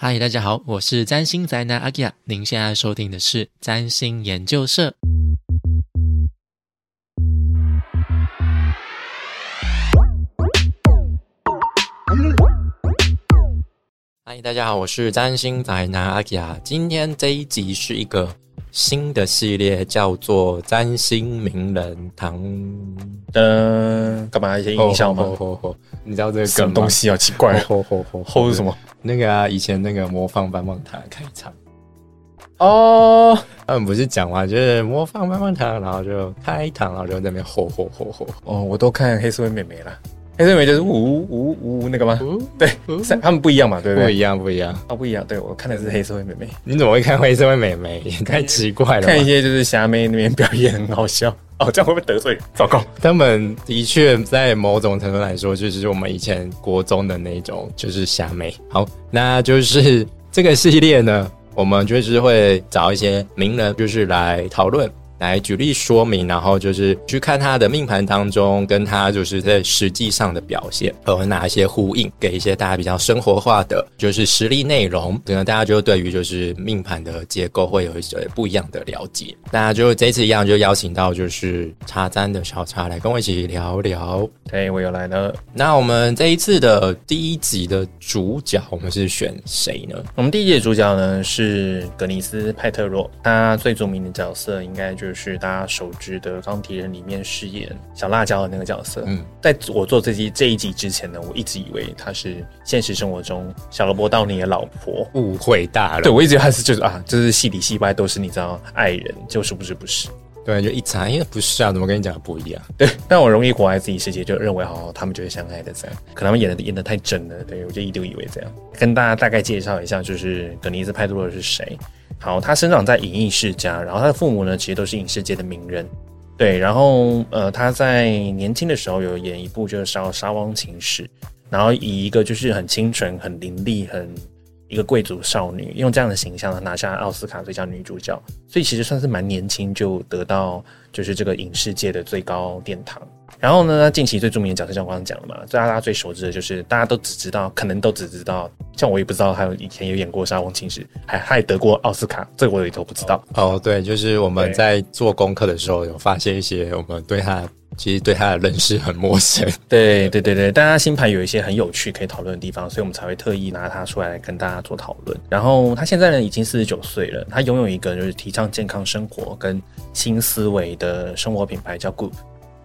嗨，大家好，我是占星宅男阿吉亚您现在收听的是占星研究社。嗨，大家好，我是占星宅男阿吉亚今天这一集是一个新的系列，叫做占星名人堂。嗯，干嘛一些印象吗？吼吼吼吼你知道这个什梗东西啊？奇怪，吼吼吼吼是什么？那个啊，以前那个魔方棒棒糖开场。哦，他们不是讲嘛就是魔方棒棒糖，然后就开场，然后就在那边吼吼吼吼。哦，我都看黑社会妹妹了。黑社会妹妹就是呜呜呜那个吗？对，三他们不一样嘛，对不对？不一样，不一样。哦，不一样。对我看的是黑社会妹妹，你怎么会看黑社会美眉？也太奇怪了。看一些就是虾妹那边表演很好笑。哦，这样会不会得罪？糟糕。他们的确在某种程度来说，就是我们以前国中的那种，就是虾妹。好，那就是这个系列呢，我们就是会找一些名人，就是来讨论。来举例说明，然后就是去看他的命盘当中，跟他就是在实际上的表现有哪一些呼应，给一些大家比较生活化的，就是实例内容，可能大家就对于就是命盘的结构会有一些不一样的了解。那就这次一样，就邀请到就是茶簪的小茶来跟我一起聊聊。对，我又来了。那我们这一次的第一集的主角，我们是选谁呢？我们第一集的主角呢是格尼斯派特洛，他最著名的角色应该就是大家熟知的《钢铁人》里面饰演小辣椒的那个角色。嗯，在我做这集这一集之前呢，我一直以为她是现实生活中小萝卜到你的老婆。误会大了。对，我一直以为她是就是啊，就是戏里戏外都是你知道爱人，就是不是不是。对，就一查，因为不是啊，怎么跟你讲的不一样？对，但我容易活在自己世界，就认为好，他们就是相爱的这样。可能他们演的演的太真了，对我就一度以为这样。跟大家大概介绍一下，就是格尼斯派多洛是谁。好，他生长在影艺世家，然后他的父母呢，其实都是影视界的名人。对，然后呃，他在年轻的时候有演一部就是《沙沙汪情史》，然后以一个就是很清纯、很伶俐、很一个贵族少女，用这样的形象呢拿下奥斯卡最佳女主角，所以其实算是蛮年轻就得到就是这个影视界的最高殿堂。然后呢，近期最著名的角色像我刚刚讲了嘛，最大家最熟知的就是大家都只知道，可能都只知道，像我也不知道，还有以前有演过《沙翁情史》，还还得过奥斯卡，这个我也都不知道。哦，对，就是我们在做功课的时候有发现一些我们对他其实对他的认识很陌生。对对对对，但他星盘有一些很有趣可以讨论的地方，所以我们才会特意拿它出来跟大家做讨论。然后他现在呢已经四十九岁了，他拥有一个就是提倡健康生活跟新思维的生活品牌叫 Goop。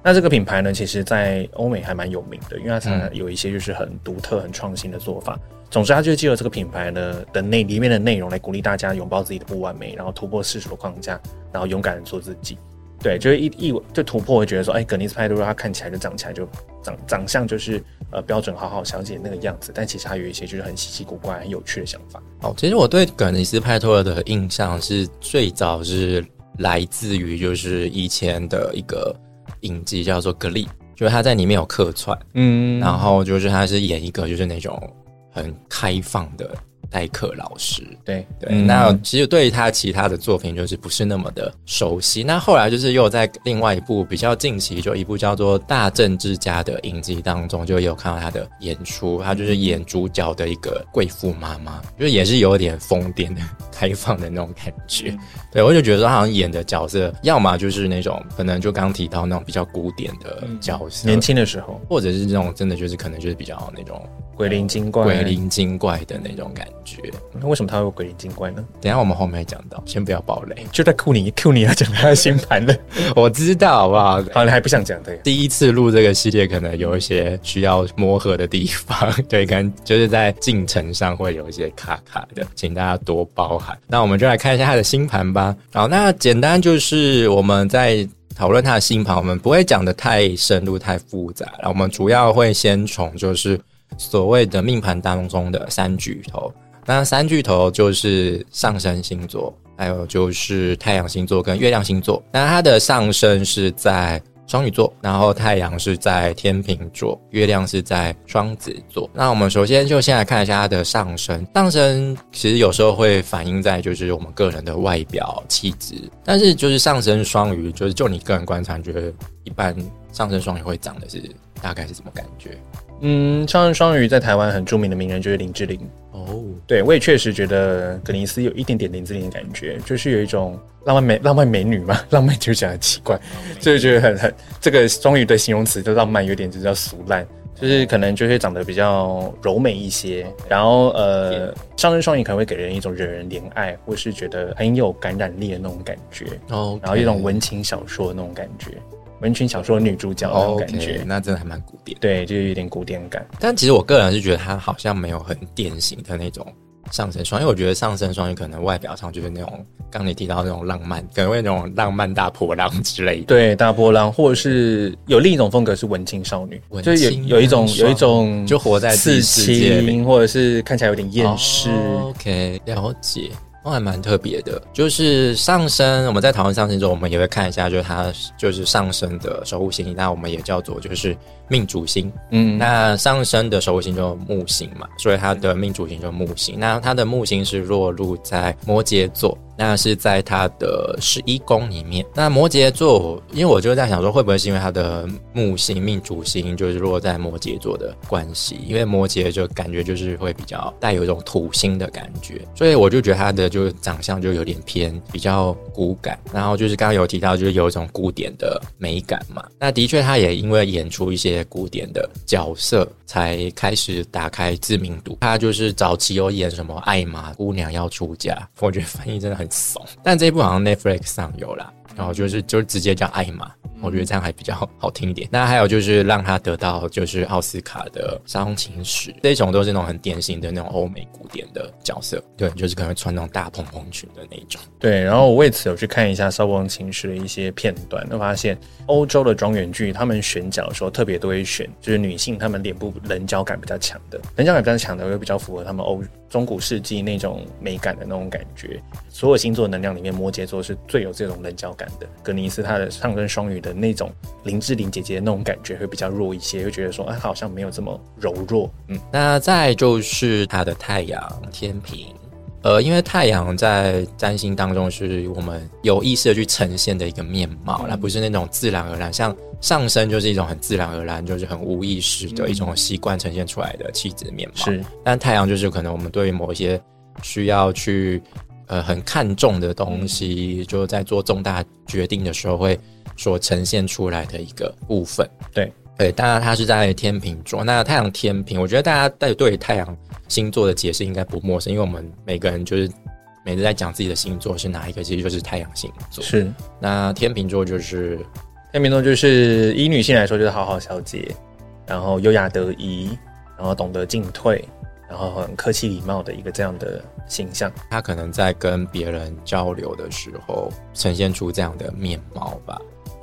那这个品牌呢，其实在欧美还蛮有名的，因为它有一些就是很独特、很创新的做法。总之，他就借由这个品牌呢的内里面的内容来鼓励大家拥抱自己的不完美，然后突破世俗的框架，然后勇敢的做自己。对，就是一一就突破，会觉得说，哎，格尼斯派多洛他看起来就长起来就长长相就是呃标准好好小姐那个样子，但其实他有一些就是很稀奇古怪、很有趣的想法。哦，其实我对葛尼斯派托尔的印象是最早是来自于就是以前的一个影集叫做《格力》，就是他在里面有客串，嗯然后就是他是演一个就是那种很开放的代课老师。对对，嗯那其实对于他其他的作品就是不是那么的熟悉。那后来就是又在另外一部比较近期，就一部叫做《大政治家》的影集当中，就有看到他的演出。他就是演主角的一个贵妇妈妈，就是也是有点疯癫的、开放的那种感觉。对，我就觉得说他好像演的角色，要么就是那种可能就刚刚提到那种比较古典的角色，年轻的时候或者是这种真的就是可能就是比较那种鬼灵精怪，鬼灵精怪的那种感觉。那为什么他会有鬼灵精怪呢？等一下我们后面会讲到，先不要暴雷。就在 Q 你 Q 你要讲他的星盘了，我知道，好不好？好，你还不想讲对？第一次录这个系列，可能有一些需要磨合的地方，对，跟就是在进程上会有一些卡卡的，请大家多包涵。那我们就来看一下他的星盘吧。好，那简单就是我们在讨论他的星盘，我们不会讲的太深入、太复杂，了我们主要会先从就是所谓的命盘当中的三巨头。那三巨头就是上升星座，还有就是太阳星座跟月亮星座。那它的上升是在双鱼座，然后太阳是在天秤座，月亮是在双子座。那我们首先就先来看一下它的上升。上升其实有时候会反映在就是我们个人的外表气质，但是就是上升双鱼，就是就你个人观察，你觉得一般上升双鱼会长的是大概是什么感觉？嗯，上升双鱼在台湾很著名的名人就是林志玲。哦，对我也确实觉得格尼斯有一点点林志玲的感觉，就是有一种浪漫美浪漫美女嘛，浪漫就讲很奇怪，就是觉得很很这个双鱼的形容词就浪漫有点就叫俗烂，就是可能就是长得比较柔美一些，然后呃上升双鱼可能会给人一种惹人怜爱，或是觉得很有感染力的那种感觉，哦，然后一种文情小说的那种感觉，文群小说女主角的那种感觉那真的还蛮古典。对，就有点古典感。但其实我个人是觉得她好像没有很典型的那种上升双鱼，因为我觉得上升双鱼可能外表上就是那种刚你提到那种浪漫，可能会那种浪漫大波浪之类的。对大波浪，或者是有另一种风格是文青少女，文就是有青有一种有一种就活在自己或者是看起来有点厌世。哦 OK，了解。哦，还蛮特别的，就是上升。我们在讨论上升之后，我们也会看一下，就是它就是上升的守护星，那我们也叫做就是命主星。嗯，那上升的守护星就木星嘛，所以它的命主星就木星。那它的木星是落入在摩羯座，那是在他的十一宫里面。那摩羯座，因为我就在想说，会不会是因为他的木星命主星就是落在摩羯座的关系？因为摩羯就感觉就是会比较带有一种土星的感觉，所以我就觉得他的就是长相就有点偏比较骨感，然后就是刚刚有提到就是有一种古典的美感嘛。那的确，他也因为演出一些古典的角色，才开始打开知名度。他就是早期有演什么《艾玛姑娘要出嫁》，我觉得翻译真的很很怂，但这一部好像 Netflix 上有啦。然后就是就直接叫艾玛，我觉得这样还比较好听一点。那还有就是让他得到就是奥斯卡的《伤情史》，这种都是那种很典型的那种欧美古典的角色，对，就是可能穿那种大蓬蓬裙的那种。对。然后我为此有去看一下《少王情史》的一些片段，就发现欧洲的庄园剧，他们选角的时候特别都会选就是女性，她们脸部棱角感比较强的，棱角感比较强的会比较符合他们欧中古世纪那种美感的那种感觉。所有星座能量里面，摩羯座是最有这种棱角感的。格尼斯他的上升双鱼的那种林志玲姐姐的那种感觉会比较弱一些，会觉得说，哎，她好像没有这么柔弱。嗯，那再就是她的太阳天平，呃，因为太阳在占星当中是我们有意识的去呈现的一个面貌，那不是那种自然而然，像上升就是一种很自然而然，就是很无意识的一种习惯呈现出来的气质面貌。是，但太阳就是可能我们对于某一些需要去呃很看重的东西，就在做重大决定的时候会所呈现出来的一个部分。对对，当然它是在天秤座。那太阳天平，我觉得大家在对太阳星座的解释应该不陌生，因为我们每个人就是每次在讲自己的星座是哪一个，其实就是太阳星座。是。那天秤座就是天秤座就是以女性来说，就是好好小姐，然后优雅得宜，然后懂得进退，然后很客气礼貌的一个这样的形象。他可能在跟别人交流的时候，呈现出这样的面貌吧。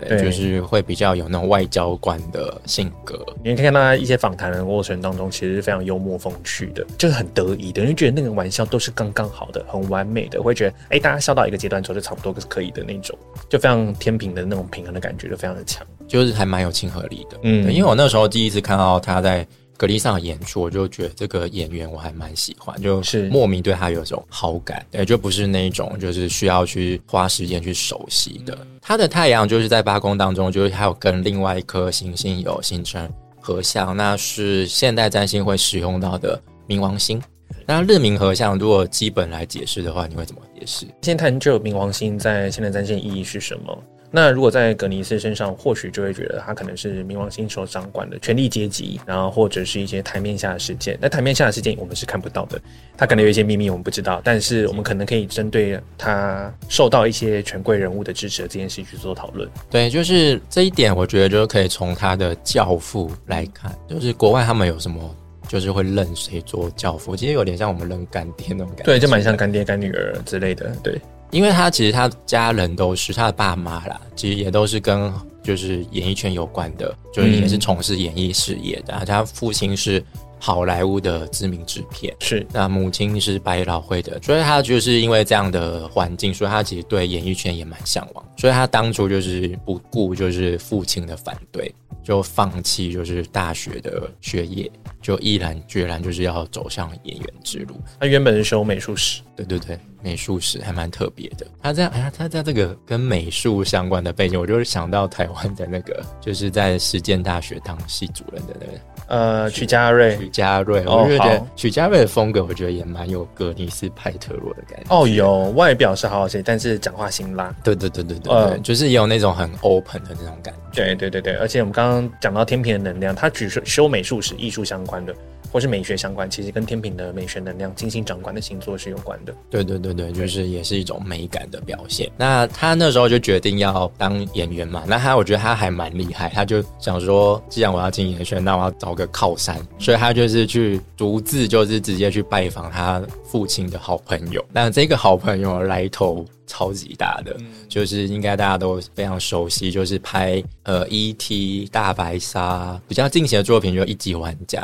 对，就是会比较有那种外交官的性格。你可以看到他一些访谈的过程当中，其实是非常幽默风趣的，就是很得意的，你就觉得那个玩笑都是刚刚好的，很完美的，会觉得哎，大家笑到一个阶段之后就差不多是可以的那种，就非常天平的那种平衡的感觉，就非常的强。就是还蛮有亲和力的。嗯因为我那时候第一次看到他在格力上的演出，我就觉得这个演员我还蛮喜欢，就是莫名对他有种好感。对，就不是那一种就是需要去花时间去熟悉的。他的太阳就是在八宫当中，就是还有跟另外一颗行星有形成合相，那是现代占星会使用到的冥王星。那日冥合相，如果基本来解释的话，你会怎么解释？先谈这冥王星在现代占星意义是什么？那如果在格尼斯身上，或许就会觉得他可能是冥王星所掌管的权力阶级，然后或者是一些台面下的事件。那台面下的事件我们是看不到的，他可能有一些秘密我们不知道，但是我们可能可以针对他受到一些权贵人物的支持的这件事去做讨论。对，就是这一点，我觉得就可以从他的教父来看，就是国外他们有什么，就是会认谁做教父，其实有点像我们认干爹那种感觉，对，就蛮像干爹干女儿之类的。对，因为他其实他家人都是他的爸妈啦，其实也都是跟就是演艺圈有关的，就是也是从事演艺事业的。他父亲是好莱坞的知名制片，是那母亲是百老汇的，所以他就是因为这样的环境，所以他其实对演艺圈也蛮向往。所以他当初就是不顾就是父亲的反对，就放弃就是大学的学业，就毅然决然就是要走向演员之路。他原本是修美术史，对对对，美术史，还蛮特别的。他在，哎呀，他在这个跟美术相关的背景，我就是想到台湾的那个，就是在实践大学当系主任的那个。呃，曲家瑞，曲家瑞，我就觉得曲家瑞的风格，我觉得也蛮有格尼斯派特罗的感觉。哦，有外表是好好写，但是讲话辛辣。对对对对对，呃，就是也有那种很 open 的那种感觉。对对对对，而且我们刚刚讲到天平的能量，他只是修美术史、艺术相关的。或是美学相关，其实跟天平的美学能量、金星掌管的星座是有关的。对对对对，就是也是一种美感的表现。那他那时候就决定要当演员嘛，那他我觉得他还蛮厉害，他就想说，既然我要进演艺圈，那我要找个靠山，所以他就是去独自就是直接去拜访他父亲的好朋友。那这个好朋友来头。超级大的，就是应该大家都非常熟悉，就是拍呃《E.T.》大白鲨比较近期的作品，就《一级玩家》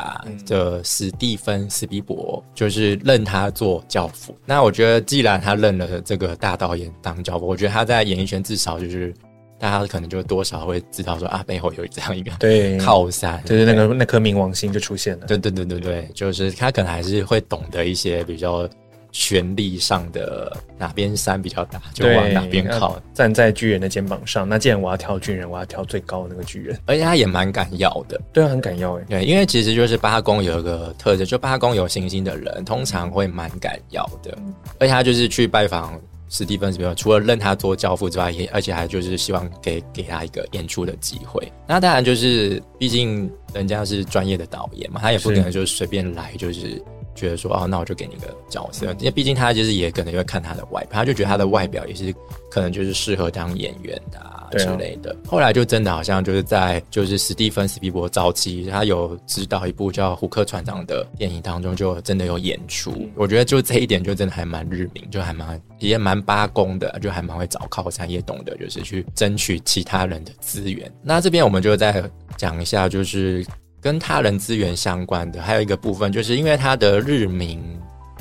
的史蒂芬史皮伯，就是认他做教父。那我觉得，既然他认了这个大导演当教父，我觉得他在演艺圈至少就是大家可能就多少会知道说啊，背后有这样一个对靠山，就是那个那颗冥王星就出现了。对对对对对，就是他可能还是会懂得一些比较。权力上的哪边山比较大，就往哪边靠。站在巨人的肩膀上，那既然我要挑巨人，我要挑最高的那个巨人。而且他也蛮敢要的，对，很敢要哎。对，因为其实就是八宫有一个特质，就八宫有星星的人通常会蛮敢要的。而且他就是去拜访史蒂芬斯，除了认他做教父之外，也而且还就是希望给给他一个演出的机会。那当然就是，毕竟人家是专业的导演嘛，他也不可能就随便来，就是。觉得说哦，那我就给你个角色，因为毕竟他就是也可能会看他的外表，他就觉得他的外表也是可能就是适合当演员的之类的。后来就真的好像就是在就是史蒂芬·斯皮伯早期，他有指导一部叫《胡克船长》的电影当中，就真的有演出。我觉得就这一点就真的还蛮日明，就还蛮也蛮八公的，就还蛮会找靠山，也懂得就是去争取其他人的资源。那这边我们就再讲一下，就是。跟他人资源相关的还有一个部分，就是因为他的日明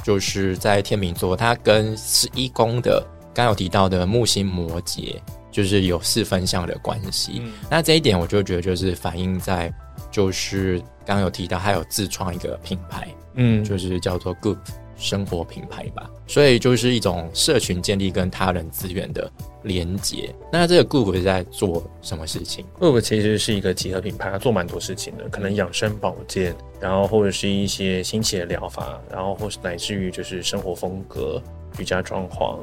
就是在天秤座，他跟十一宫的刚有提到的木星摩羯，就是有四分相的关系。那这一点我就觉得就是反映在，就是刚刚有提到他有自创一个品牌，嗯，就是叫做 Good。生活品牌吧，所以就是一种社群建立跟他人资源的连接。那这个 Group 是在做什么事情？Group 其实是一个集合品牌，它做蛮多事情的，可能养生保健，然后或者是一些新奇的疗法，然后或是乃至于就是生活风格、居家装潢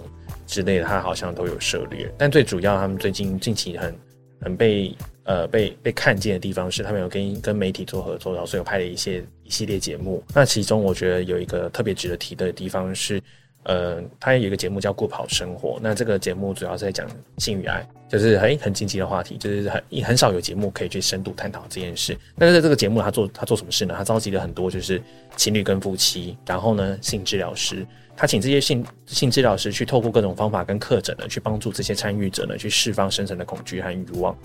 之类的，他好像都有涉猎。但最主要，他们最近近期很很被呃被被看见的地方是，他们有跟跟媒体做合作，然后所以有拍了一些。一系列节目，那其中我觉得有一个特别值得提的地方是，呃，他有一个节目叫《过跑生活》，那这个节目主要是在讲性与爱，就是很很积极的话题，就是很很少有节目可以去深度探讨这件事。那在这个节目，他做他做什么事呢？他召集了很多就是情侣跟夫妻，然后呢，性治疗师，他请这些性性治疗师去透过各种方法跟课程呢，去帮助这些参与者呢，去释放深层的恐惧和欲望，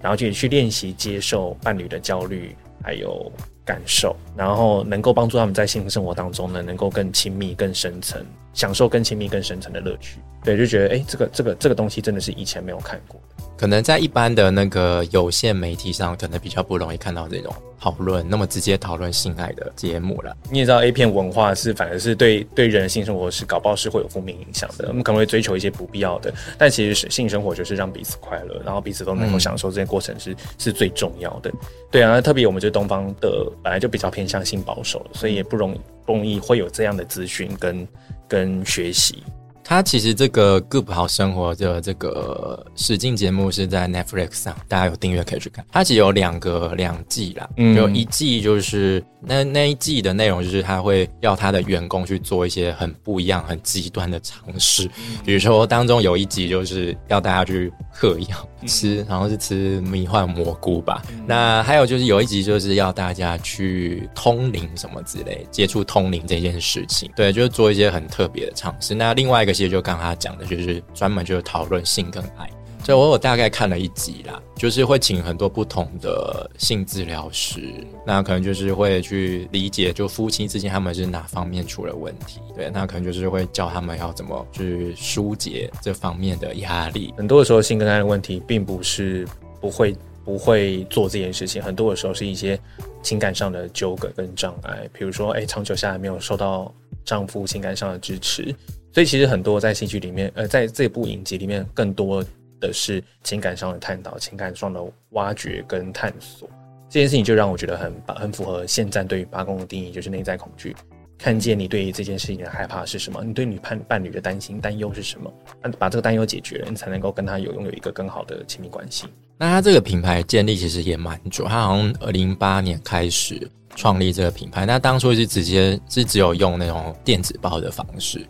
然后去去练习接受伴侣的焦虑，还有。感受，然后能够帮助他们在性生活当中呢，能够更亲密、更深层，享受更亲密、更深层的乐趣。对，就觉得哎，这个、这个、这个东西真的是以前没有看过的。可能在一般的那个有线媒体上，可能比较不容易看到这种讨论那么直接讨论性爱的节目了。你也知道，A 片文化是反而是对对人的性生活是搞不好是会有负面影响的。我们可能会追求一些不必要的，但其实是性生活就是让彼此快乐，然后彼此都能够享受这些过程是是最重要的。对啊，特别我们这东方的本来就比较偏向性保守，所以也不容易容易会有这样的资讯跟跟学习。它其实这个《Good 好生活》的这个实境节目是在 Netflix 上，大家有订阅可以去看。它其实有两个两季啦，有一季就是那那一季的内容就是他会要他的员工去做一些很不一样、很极端的尝试，比如说当中有一集就是要大家去嗑药吃，然后是吃迷幻蘑菇吧。那还有就是有一集就是要大家去通灵什么之类，接触通灵这件事情，对，就是做一些很特别的尝试。那另外一个。其实就刚他讲的，就是专门就是讨论性跟爱，所以我有大概看了一集啦，就是会请很多不同的性治疗师，那可能就是会去理解，就夫妻之间他们是哪方面出了问题，对，那可能就是会教他们要怎么去疏解这方面的压力。很多的时候，性跟爱的问题，并不是不会不会做这件事情，很多的时候是一些情感上的纠葛跟障碍，比如说，哎，长久下来没有受到。丈夫情感上的支持。所以其实很多在戏剧里面，呃，在这部影集里面，更多的是情感上的探讨、情感上的挖掘跟探索。这件事情就让我觉得很很符合现在对于八公的定义，就是内在恐惧。看见你对于这件事情的害怕是什么？你对女伴伴侣的担心、担忧是什么？那把这个担忧解决了，你才能够跟他有拥有一个更好的亲密关系。那他这个品牌建立其实也蛮久，他好像二零零八年开始创立这个品牌。那当初是直接是只有用那种电子报的方式。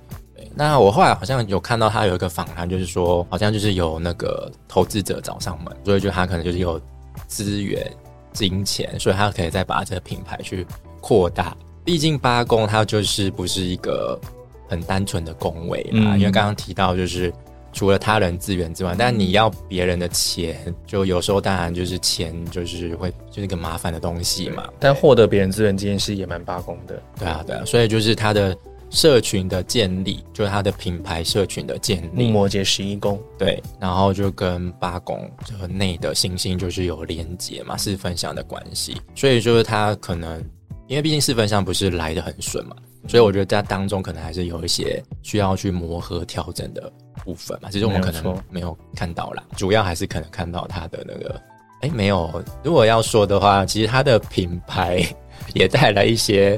对，那我后来好像有看到他有一个访谈，就是说好像就是有那个投资者找上门，所以就他可能就是有资源、金钱，所以他可以再把这个品牌去扩大。毕竟八公它就是不是一个很单纯的工位啦，因为刚刚提到就是除了他人资源之外，但你要别人的钱，就有时候当然就是钱就是会就是个麻烦的东西嘛。但获得别人资源这件事也蛮八公的，对啊对啊，所以就是他的社群的建立，就是它的品牌社群的建立。木摩羯十一宫对，然后就跟八宫这个内的星星就是有连接嘛，是分享的关系，所以就是它可能。因为毕竟四分相不是来的很顺嘛，所以我觉得在当中可能还是有一些需要去磨合调整的部分嘛。其实我们可能没有看到啦，主要还是可能看到它的那个，哎，没有。如果要说的话，其实它的品牌也带来一些。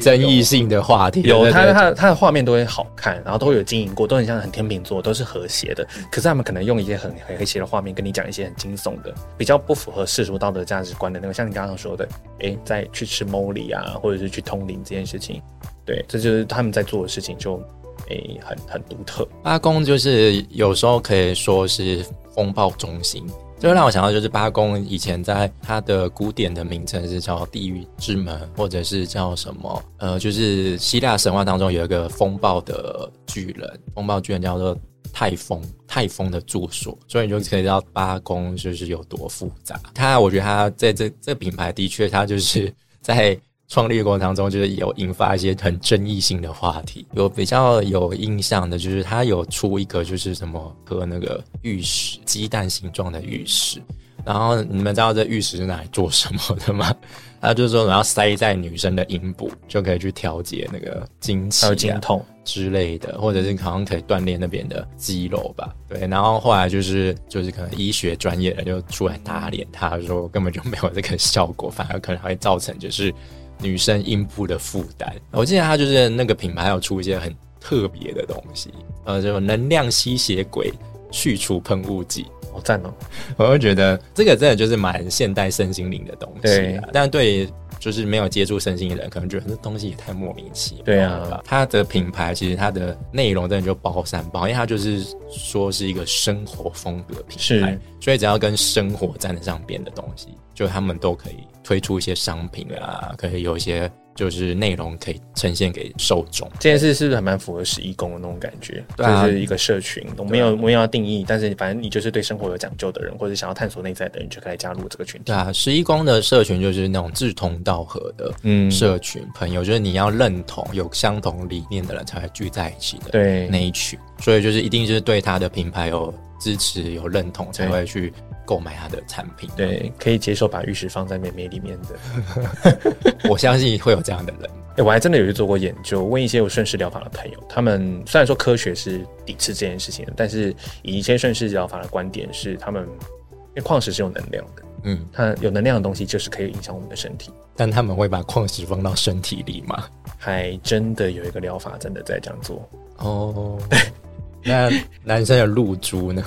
争议性的话题有，他他他的画面都会好看，然后都会有经营过，都很像很天秤座，都是和谐的。可是他们可能用一些很很和谐的画面跟你讲一些很惊悚的，比较不符合世俗道德价值观的那个，像你刚刚说的，哎，在去吃 Molly 啊，或者是去通灵这件事情，对，这就是他们在做的事情，就哎很很独特。阿公就是有时候可以说是风暴中心。就让我想到，就是八公以前在他的古典的名称是叫地狱之门，或者是叫什么？呃，就是希腊神话当中有一个风暴的巨人，风暴巨人叫做泰风，泰风的住所，所以你就可以知道八公就是有多复杂。他，我觉得他在这这品牌的确，他就是在。创立过程当中，就是有引发一些很争议性的话题。有比较有印象的，就是他有出一个，就是什么和那个玉石鸡蛋形状的玉石。然后你们知道这玉石是拿来做什么的吗？他就是说，然后塞在女生的阴部，就可以去调节那个经期、有经痛之类的，或者是好像可以锻炼那边的肌肉吧。对，然后后来就是就是可能医学专业的就出来打脸，他说根本就没有这个效果，反而可能会造成就是。女生阴部的负担，我记得它就是那个品牌有出一些很特别的东西，呃，就能量吸血鬼去除喷雾剂，好赞哦！我就觉得这个真的就是蛮现代身心灵的东西，但对就是没有接触身心的人，可能觉得这东西也太莫名其妙。对啊，它的品牌其实它的内容真的就包山包，因为它就是说是一个生活风格品牌，所以只要跟生活沾得上边的东西，就他们都可以。推出一些商品啊，可以有一些就是内容可以呈现给受众。这件事是不是还蛮符合十一宫的那种感觉？就是一个社群，我没有没有要定义，但是反正你就是对生活有讲究的人，或者想要探索内在的人，就可以加入这个群体。对啊，十一宫的社群就是那种志同道合的嗯社群朋友，就是你要认同有相同理念的人才会聚在一起的对那一群，所以就是一定就是对他的品牌有支持、有认同才会去。购买他的产品，对，可以接受把玉石放在妹妹里面的，我相信会有这样的人。哎，我还真的有去做过研究，问一些有顺势疗法的朋友，他们虽然说科学是抵制这件事情的，但是以一些顺势疗法的观点是，他们因为矿石是有能量的，嗯，它有能量的东西就是可以影响我们的身体，但他们会把矿石放到身体里吗？还真的有一个疗法真的在这样做哦。那男生的露珠呢？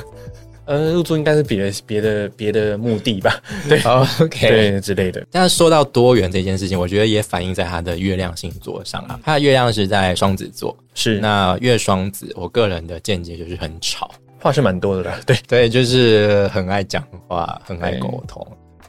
呃，入住应该是别的、别的、别的目的吧？对，OK，对之类的。但是说到多元这件事情，我觉得也反映在他的月亮星座上啊。他的月亮是在双子座，是那月双子。我个人的见解就是很吵，话是蛮多的啦。对对，就是很爱讲话，很爱沟通。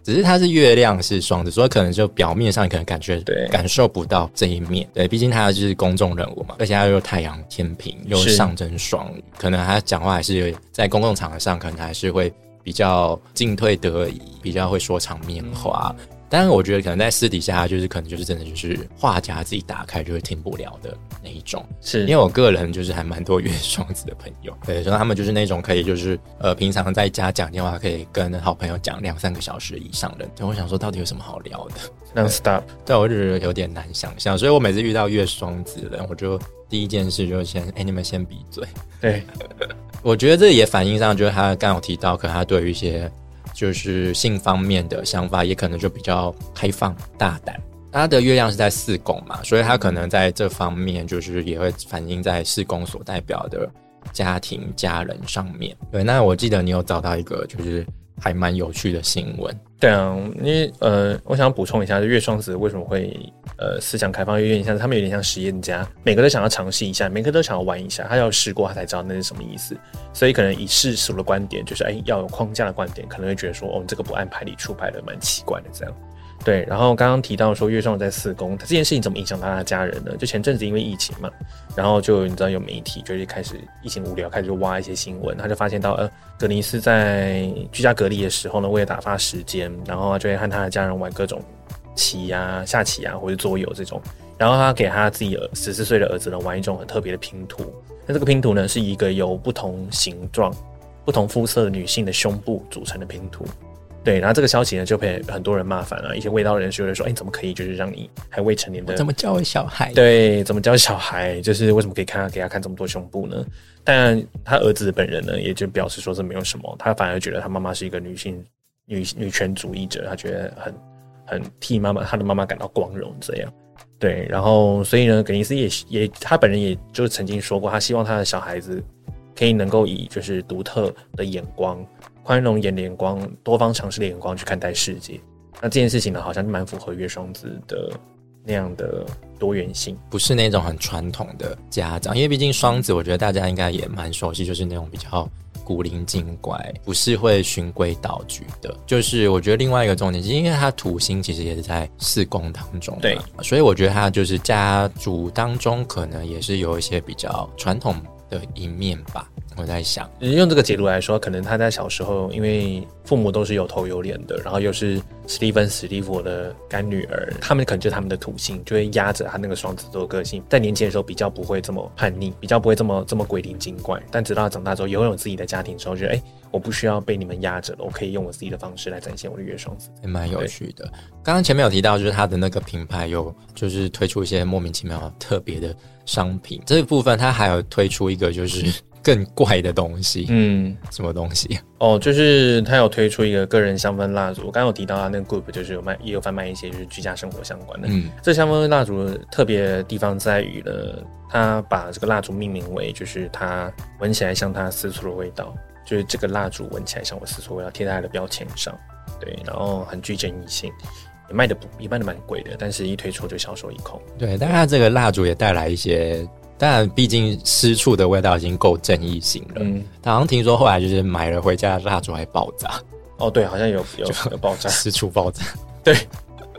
只是他是月亮是双子，所以可能就表面上可能感觉对感受不到这一面。对，毕竟他就是公众人物嘛，而且他又太阳天平，又上升双鱼，可能他讲话还是在公共场合上，可能还是会比较进退得宜，比较会说场面话。但是我觉得可能在私底下，就是可能就是真的就是话匣自己打开就会停不了的那一种。是因为我个人就是还蛮多月双子的朋友，对，所以他们就是那种可以就是呃平常在家讲电话可以跟好朋友讲两三个小时以上的。对我想说到底有什么好聊的？non stop，对我就觉得有点难想象，所以我每次遇到月双子的人，我就第一件事就先哎、你们先闭嘴。对，我觉得这也反映上就是他刚有提到，可能他对于一些就是性方面的想法，也可能就比较开放大胆。他的月亮是在四宫嘛，所以他可能在这方面就是也会反映在四宫所代表的家庭、家人上面。对，那我记得你有找到一个就是还蛮有趣的新闻，对啊，因为呃，我想补充一下，就月双子为什么会呃思想开放，有点像他们有点像实验家，每个都想要尝试一下，每个都想要玩一下，他要试过他才知道那是什么意思，所以可能以世俗的观点，就是哎要有框架的观点，可能会觉得说哦这个不按牌理出牌的，蛮奇怪的这样。对，然后刚刚提到说月双子在四宫，他这件事情怎么影响到他的家人呢？就前阵子因为疫情嘛，然后就你知道有媒体就是开始疫情无聊，开始就挖一些新闻，他就发现到呃格尼斯在居家隔离的时候呢，为了打发时间，然后就会和他的家人玩各种棋啊、下棋啊或者桌游这种，然后他给他自己十四岁的儿子呢玩一种很特别的拼图，那这个拼图呢是一个由不同形状、不同肤色的女性的胸部组成的拼图。对，然后这个消息呢就被很多人骂烦了，一些味道人士就说：“哎，怎么可以就是让你还未成年的怎么教小孩？对，怎么教小孩？就是为什么可以看他给他看这么多胸部呢？但他儿子本人呢，也就表示说这没有什么，他反而觉得他妈妈是一个女性女女权主义者，他觉得很很替妈妈他的妈妈感到光荣这样。对，然后所以呢，葛尼斯也也他本人也就曾经说过，他希望他的小孩子可以能够以就是独特的眼光、宽容眼的眼光、多方尝试的眼光去看待世界。那这件事情呢，好像蛮符合月双子的那样的多元性。不是那种很传统的家长，因为毕竟双子，我觉得大家应该也蛮熟悉，就是那种比较古灵精怪，不是会循规蹈矩的。就是我觉得另外一个重点，是因为他土星其实也是在四宫当中嘛，对所以我觉得他就是家族当中可能也是有一些比较传统的一面吧。我在想，用这个解读来说，可能他在小时候，因为父母都是有头有脸的，然后又是史蒂芬史蒂夫的干女儿，他们可能就是他们的土性，就会压着他那个双子座个性，在年轻的时候比较不会这么叛逆，比较不会这么这么鬼灵精怪。但直到他长大之后，拥有自己的家庭之后，觉得哎、我不需要被你们压着了，我可以用我自己的方式来展现我的月双子。也蛮有趣的。刚刚前面有提到，就是他的那个品牌有就是推出一些莫名其妙特别的商品，这一部分他还有推出一个就是更怪的东西，嗯，什么东西？哦，就是他有推出一个个人香氛蜡烛，我刚刚有提到啊那个 group 就是有卖，也有贩卖一些就是居家生活相关的。嗯，这香氛蜡烛特别的地方在于呢，他把这个蜡烛命名为就是它闻起来像他私处的味道，就是这个蜡烛闻起来像我私处的味道，贴在他的标签上，对，然后很具争议性，也卖的不也卖的蛮贵的，但是一推出就销售一空。对，但是它这个蜡烛也带来一些，当然毕竟私处的味道已经够正义性了。嗯，他好像听说后来就是买了回家的蜡烛还爆炸，哦，对，好像有有 有爆炸，私处爆炸。对，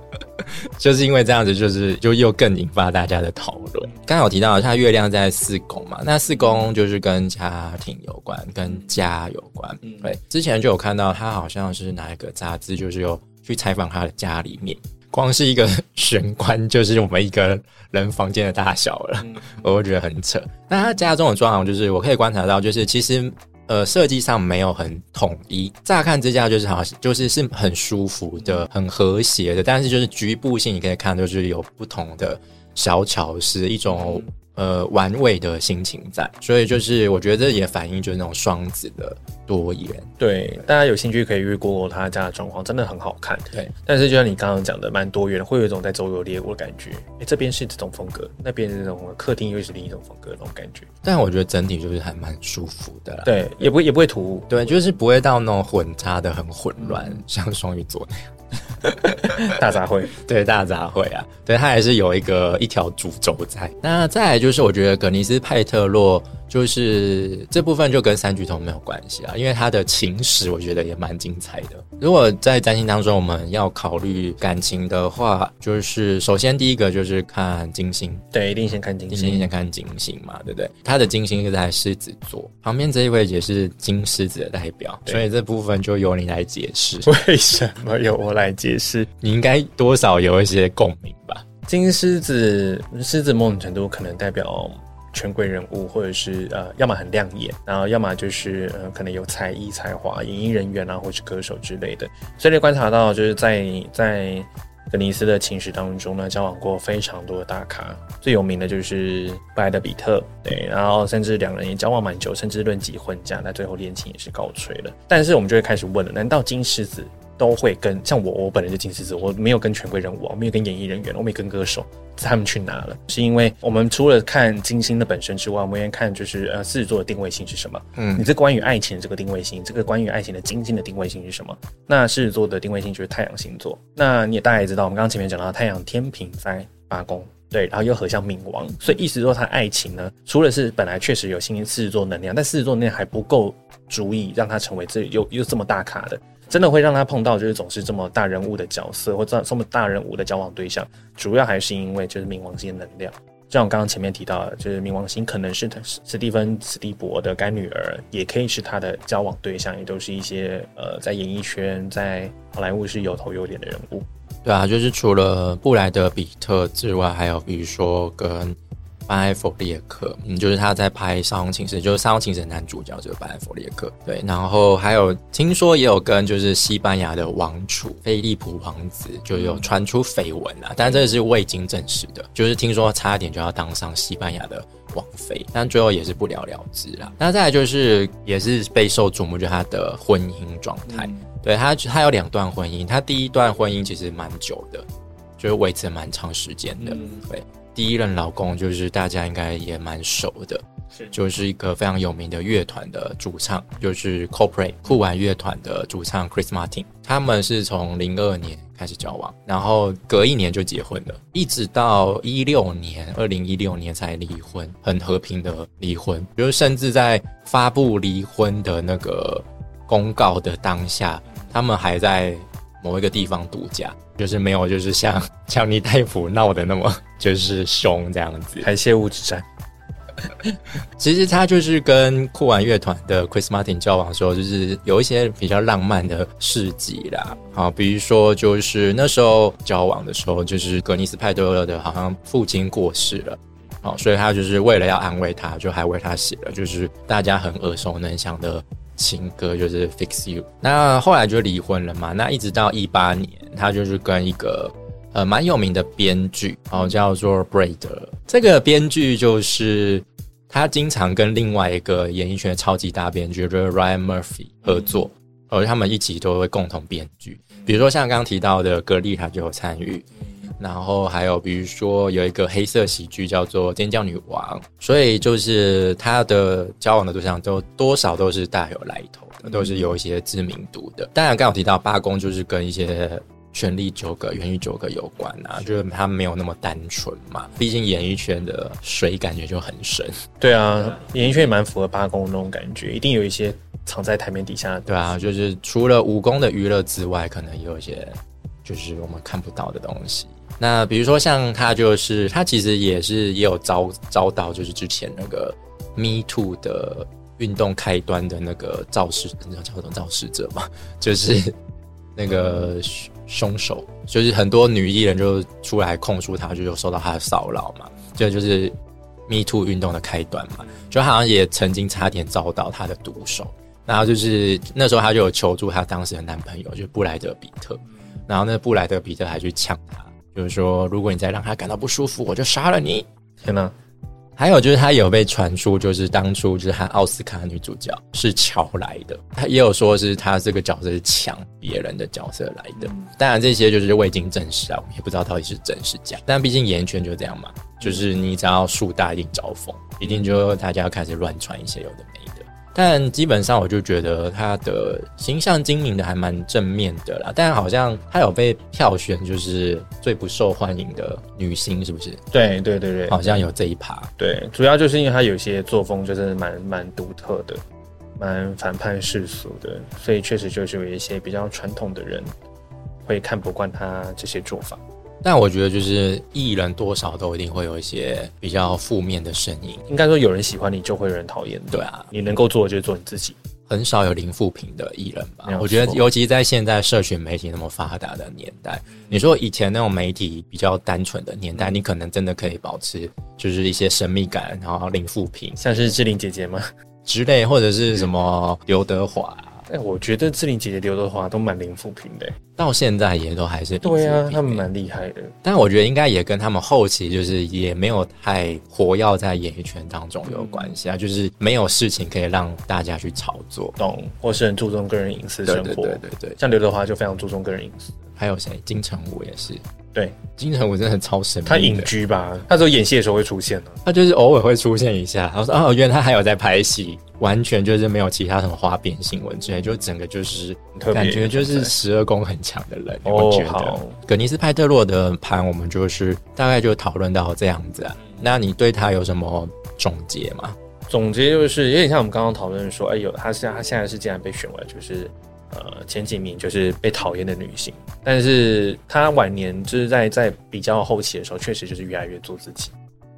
就是因为这样子，就是就又更引发大家的讨论。刚刚有提到，它月亮在四宫嘛，那四宫就是跟家庭有关，跟家有关。对，之前就有看到他好像是哪一个杂志，就是有去采访他的家里面，光是一个 玄关就是我们一个人房间的大小了，我会觉得很扯。那他家中的装潢，就是我可以观察到，就是其实。呃，设计上没有很统一，乍看之下就是好像就是是很舒服的、很和谐的，但是就是局部性你可以看，就是有不同的小巧是，一种呃玩味的心情在，所以就是我觉得这也反映就是那种双子的多元。对，大家有兴趣可以去过过他家的状况，真的很好看。对，但是就像你刚刚讲的，蛮多元，会有一种在周游列国的感觉。哎，这边是这种风格，那边是这种客厅又是另一种风格，那种感觉。但我觉得整体就是还蛮舒服的啦。对，也不也不会突兀。对，就是不会到那种混杂的很混乱，像双鱼座那样。大杂烩，对大杂烩啊，对他还是有一个一条主轴在。那再来就是我觉得格尼斯派特洛。就是这部分就跟三巨头没有关系啊，因为他的情史我觉得也蛮精彩的。如果在占星当中我们要考虑感情的话，就是首先第一个就是看金星，对，一定先看金星，先看金星嘛，对不对？他的金星是在狮子座，旁边这一位也是金狮子的代表，所以这部分就由你来解释。为什么由我来解释？你应该多少有一些共鸣吧？金狮子，狮子某种程度可能代表。权贵人物，或者是呃，要么很亮眼，然后要么就是呃，可能有才艺才华，演艺人员啊，或是歌手之类的。所以你观察到，就是在在格尼斯的情史当中呢，交往过非常多的大咖，最有名的就是布莱德比特，对，然后甚至两人也交往蛮久，甚至论及婚嫁，那最后恋情也是告吹了。但是我们就会开始问了，难道金狮子？都会跟像我，我本人就金狮子，我没有跟权贵人物，我没有跟演艺人员，我没有跟歌手，他们去哪了？是因为我们除了看金星的本身之外，我们也看就是呃狮子座的定位性是什么？嗯，你这关于爱情的这个定位性，这个关于爱情的金星的定位性是什么？那狮子座的定位性就是太阳星座。那你也大概也知道，我们刚刚前面讲到太阳天平在八宫，对，然后又合向冥王，所以意思说他爱情呢，除了是本来确实有星星狮子座能量，但狮子座能量还不够足以让他成为这又又这么大咖的。真的会让他碰到就是总是这么大人物的角色，或者这么大人物的交往对象，主要还是因为就是冥王星能量。就像我刚刚前面提到的，就是冥王星可能是他史蒂芬史蒂博的干女儿，也可以是他的交往对象，也都是一些呃在演艺圈、在好莱坞是有头有脸的人物。对啊，就是除了布莱德比特之外，还有比如说跟。班艾弗列克，嗯，就是他在拍《沙翁情事》，就是《沙翁情事》男主角就是班艾弗列克，对，然后还有听说也有跟就是西班牙的王储菲利普王子就有传出绯闻啊，但这是未经证实的，就是听说差点就要当上西班牙的王妃，但最后也是不了了之了。那再来就是也是备受瞩目，就他的婚姻状态，对他他有两段婚姻，他第一段婚姻其实蛮久的，就是维持蛮长时间的，对。第一任老公就是大家应该也蛮熟的，是就是一个非常有名的乐团的主唱，就是 Coldplay 酷玩乐团的主唱 Chris Martin。他们是从零二年开始交往，然后隔一年就结婚了，一直到一六年，二零一六年才离婚，很和平的离婚。就是甚至在发布离婚的那个公告的当下，他们还在某一个地方度假。就是没有，就是像 强尼戴普闹的那么 就是凶这样子，排泄物之战。其实他就是跟酷玩乐团的 Chris Martin 交往的时候，就是有一些比较浪漫的事迹啦。好，比如说就是那时候交往的时候，就是格尼斯派多勒的好像父亲过世了，好，所以他就是为了要安慰他，就还为他写了就是大家很耳熟能详的。情歌就是 Fix You，那后来就离婚了嘛。那一直到一八年，他就是跟一个呃蛮有名的编剧，然后叫做 Braid。这个编剧就是他经常跟另外一个演艺圈的超级大编剧，就是 Ryan Murphy 合作，而他们一起都会共同编剧。比如说像刚刚提到的格力，他就有参与。然后还有，比如说有一个黑色喜剧叫做《尖叫女王》，所以就是他的交往的对象都多少都是大有来头的，都是有一些知名度的。当然，刚好提到八公，就是跟一些权力纠葛、言语纠葛有关啊，就是他没有那么单纯嘛。毕竟演艺圈的水感觉就很深。对啊，演艺圈也蛮符合八公那种感觉，一定有一些藏在台面底下。对啊，就是除了武功的娱乐之外，可能也有一些就是我们看不到的东西。那比如说像他，就是他其实也是也有遭遭到，就是之前那个 Me Too 的运动开端的那个肇事，你知道叫什么肇事者吗？就是那个凶手，就是很多女艺人就出来控诉他，就有受到他的骚扰嘛，这就是 Me Too 运动的开端嘛，就好像也曾经差点遭到他的毒手，然后就是那时候他就有求助他当时的男朋友，就是布莱德比特，然后那布莱德比特还去抢他。就是说，如果你再让他感到不舒服，我就杀了你！天哪！还有就是，他有被传出，就是当初就是和奥斯卡女主角是乔来的。他也有说是他这个角色是抢别人的角色来的。当然，这些就是未经证实啊，我们也不知道到底是真是假。但毕竟演艺圈就这样嘛，就是你只要树大，一定招风，一定就大家要开始乱传一些有的没的。但基本上我就觉得她的形象经营的还蛮正面的啦。但好像她有被票选就是最不受欢迎的女星，是不是？对对对对，好像有这一趴。对，主要就是因为她有些作风就是蛮蛮独特的，蛮反叛世俗的，所以确实就是有一些比较传统的人会看不惯她这些做法。但我觉得，就是艺人多少都一定会有一些比较负面的声音。应该说，有人喜欢你，就会有人讨厌。对啊，你能够做的就是做你自己。很少有零负评的艺人吧？我觉得，尤其在现在社群媒体那么发达的年代，你说以前那种媒体比较单纯的年代，你可能真的可以保持就是一些神秘感，然后零负评，像是志玲姐姐吗之类，或者是什么刘德华。哎，我觉得志玲姐姐、刘德华都蛮零负评的，到现在也都还是对啊，他们蛮厉害的。但我觉得应该也跟他们后期就是也没有太活跃在演艺圈当中有关系啊，就是没有事情可以让大家去炒作，懂？或是很注重个人隐私生活，对对对对。像刘德华就非常注重个人隐私，还有谁？金城武也是。对，金城武真的很超神秘。他隐居吧，他只有演戏的时候会出现他就是偶尔会出现一下。他说：“哦，原来他还有在拍戏，完全就是没有其他什么花边新闻之类，就整个就是感觉就是十二宫很强的人。”我觉得葛尼斯派特洛的盘，我们就是大概就讨论到这样子啊。那你对他有什么总结吗？总结就是有点像我们刚刚讨论说，哎，有他现他现在是竟然被选为就是。呃，前几名就是被讨厌的女性，但是她晚年就是在在比较后期的时候，确实就是越来越做自己，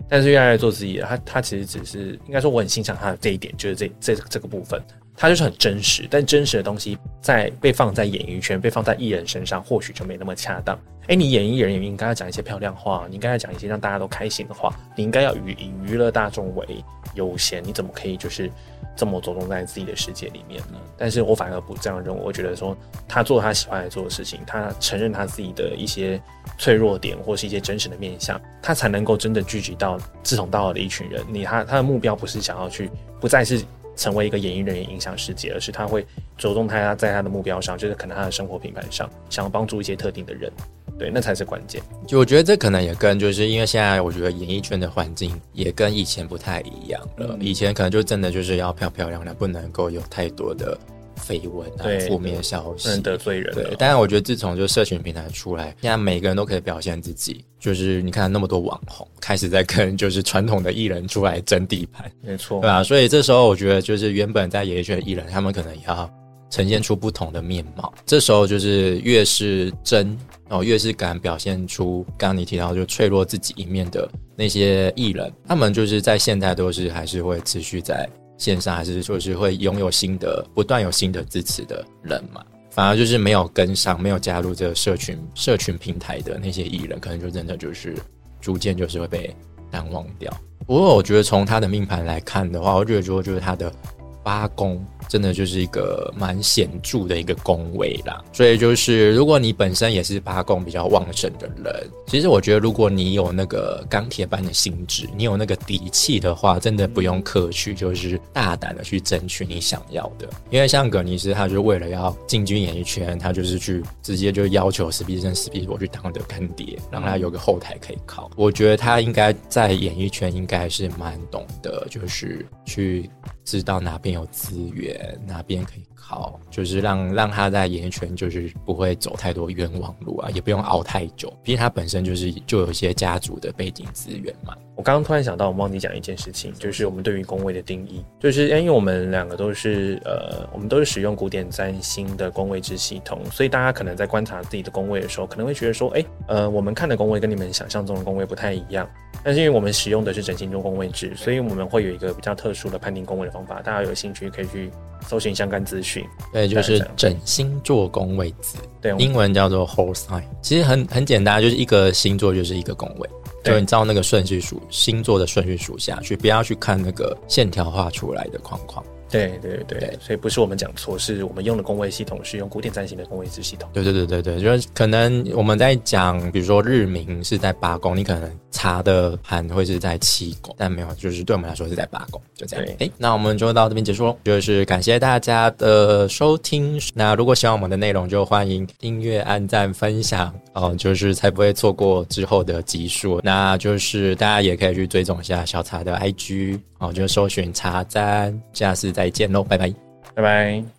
但是越来越做自己，她她其实只是应该说我很欣赏她的这一点，就是这这这个部分，他就是很真实，但真实的东西在被放在演艺圈，被放在艺人身上，或许就没那么恰当。哎，你演艺人也应该要讲一些漂亮话，你应该要讲一些让大家都开心的话，你应该要以以娱乐大众为优先，你怎么可以就是？这么着重在自己的世界里面呢？但是我反而不这样认为。我觉得说他做他喜欢做的事情，他承认他自己的一些脆弱点或是一些真实的面相，他才能够真的聚集到志同道合的一群人。你他他的目标不是想要去，不再是成为一个演艺人员影响世界，而是他会着重他在他的目标上，就是可能他的生活品牌上，想要帮助一些特定的人。对，那才是关键。就我觉得这可能也跟，就是因为现在我觉得演艺圈的环境也跟以前不太一样了。以前可能就真的就是要漂漂亮亮，不能够有太多的绯闻啊、负面消息，得罪人。对，但是我觉得自从就社群平台出来，现在每个人都可以表现自己。就是你看那么多网红开始在跟就是传统的艺人出来争地盘，没错，对吧？所以这时候我觉得就是原本在演艺圈的艺人，他们可能也要。呈现出不同的面貌，这时候就是越是真哦，越是敢表现出刚刚你提到就脆弱自己一面的那些艺人，他们就是在现在都是还是会持续在线上，还是说是会拥有新的不断有新的支持的人嘛？反而就是没有跟上，没有加入这个社群社群平台的那些艺人，可能就真的就是逐渐就是会被淡忘掉。不过我觉得从他的命盘来看的话，我觉得说就是他的八宫。真的就是一个蛮显著的一个宫位啦，所以就是如果你本身也是八宫比较旺盛的人，其实我觉得如果你有那个钢铁般的心智，你有那个底气的话，真的不用客气，就是大胆的去争取你想要的。因为像葛尼斯，他就为了要进军演艺圈，他就是去直接就要求史皮生、史皮伯去当的干爹，让他有个后台可以靠。我觉得他应该在演艺圈应该是蛮懂得，就是去。知道哪边有资源，哪边可以好，就是让让他在演艺圈就是不会走太多冤枉路啊，也不用熬太久。毕竟他本身就是就有一些家族的背景资源嘛。我刚刚突然想到，我忘记讲一件事情，就是我们对于宫位的定义，就是因为我们两个都是呃，我们都是使用古典占星的宫位制系统，所以大家可能在观察自己的宫位的时候，可能会觉得说，哎，呃，我们看的宫位跟你们想象中的宫位不太一样。但是因为我们使用的是整形中宫位制，所以我们会有一个比较特殊的判定宫位的方法。大家有兴趣可以去搜寻相关资讯。对，就是整星座宫位子，对，英文叫做 whole sign。其实很很简单，就是一个星座就是一个宫位，就你照那个顺序数星座的顺序数下去，不要去看那个线条画出来的框框。对对对，所以不是我们讲错，是我们用的工位系统是用古典占星的工位制系统。对对对对对，就是可能我们在讲，比如说日明是在八宫，你可能查的盘会是在七宫，但没有，就是对我们来说是在八宫，就这样。哎，那我们就到这边结束喽，就是感谢大家的收听。那如果喜欢我们的内容，就欢迎订阅、按赞、分享哦，就是才不会错过之后的集数。那就是大家也可以去追踪一下小茶的 IG 哦，就搜寻茶占，下次再。再见喽，拜拜。拜拜。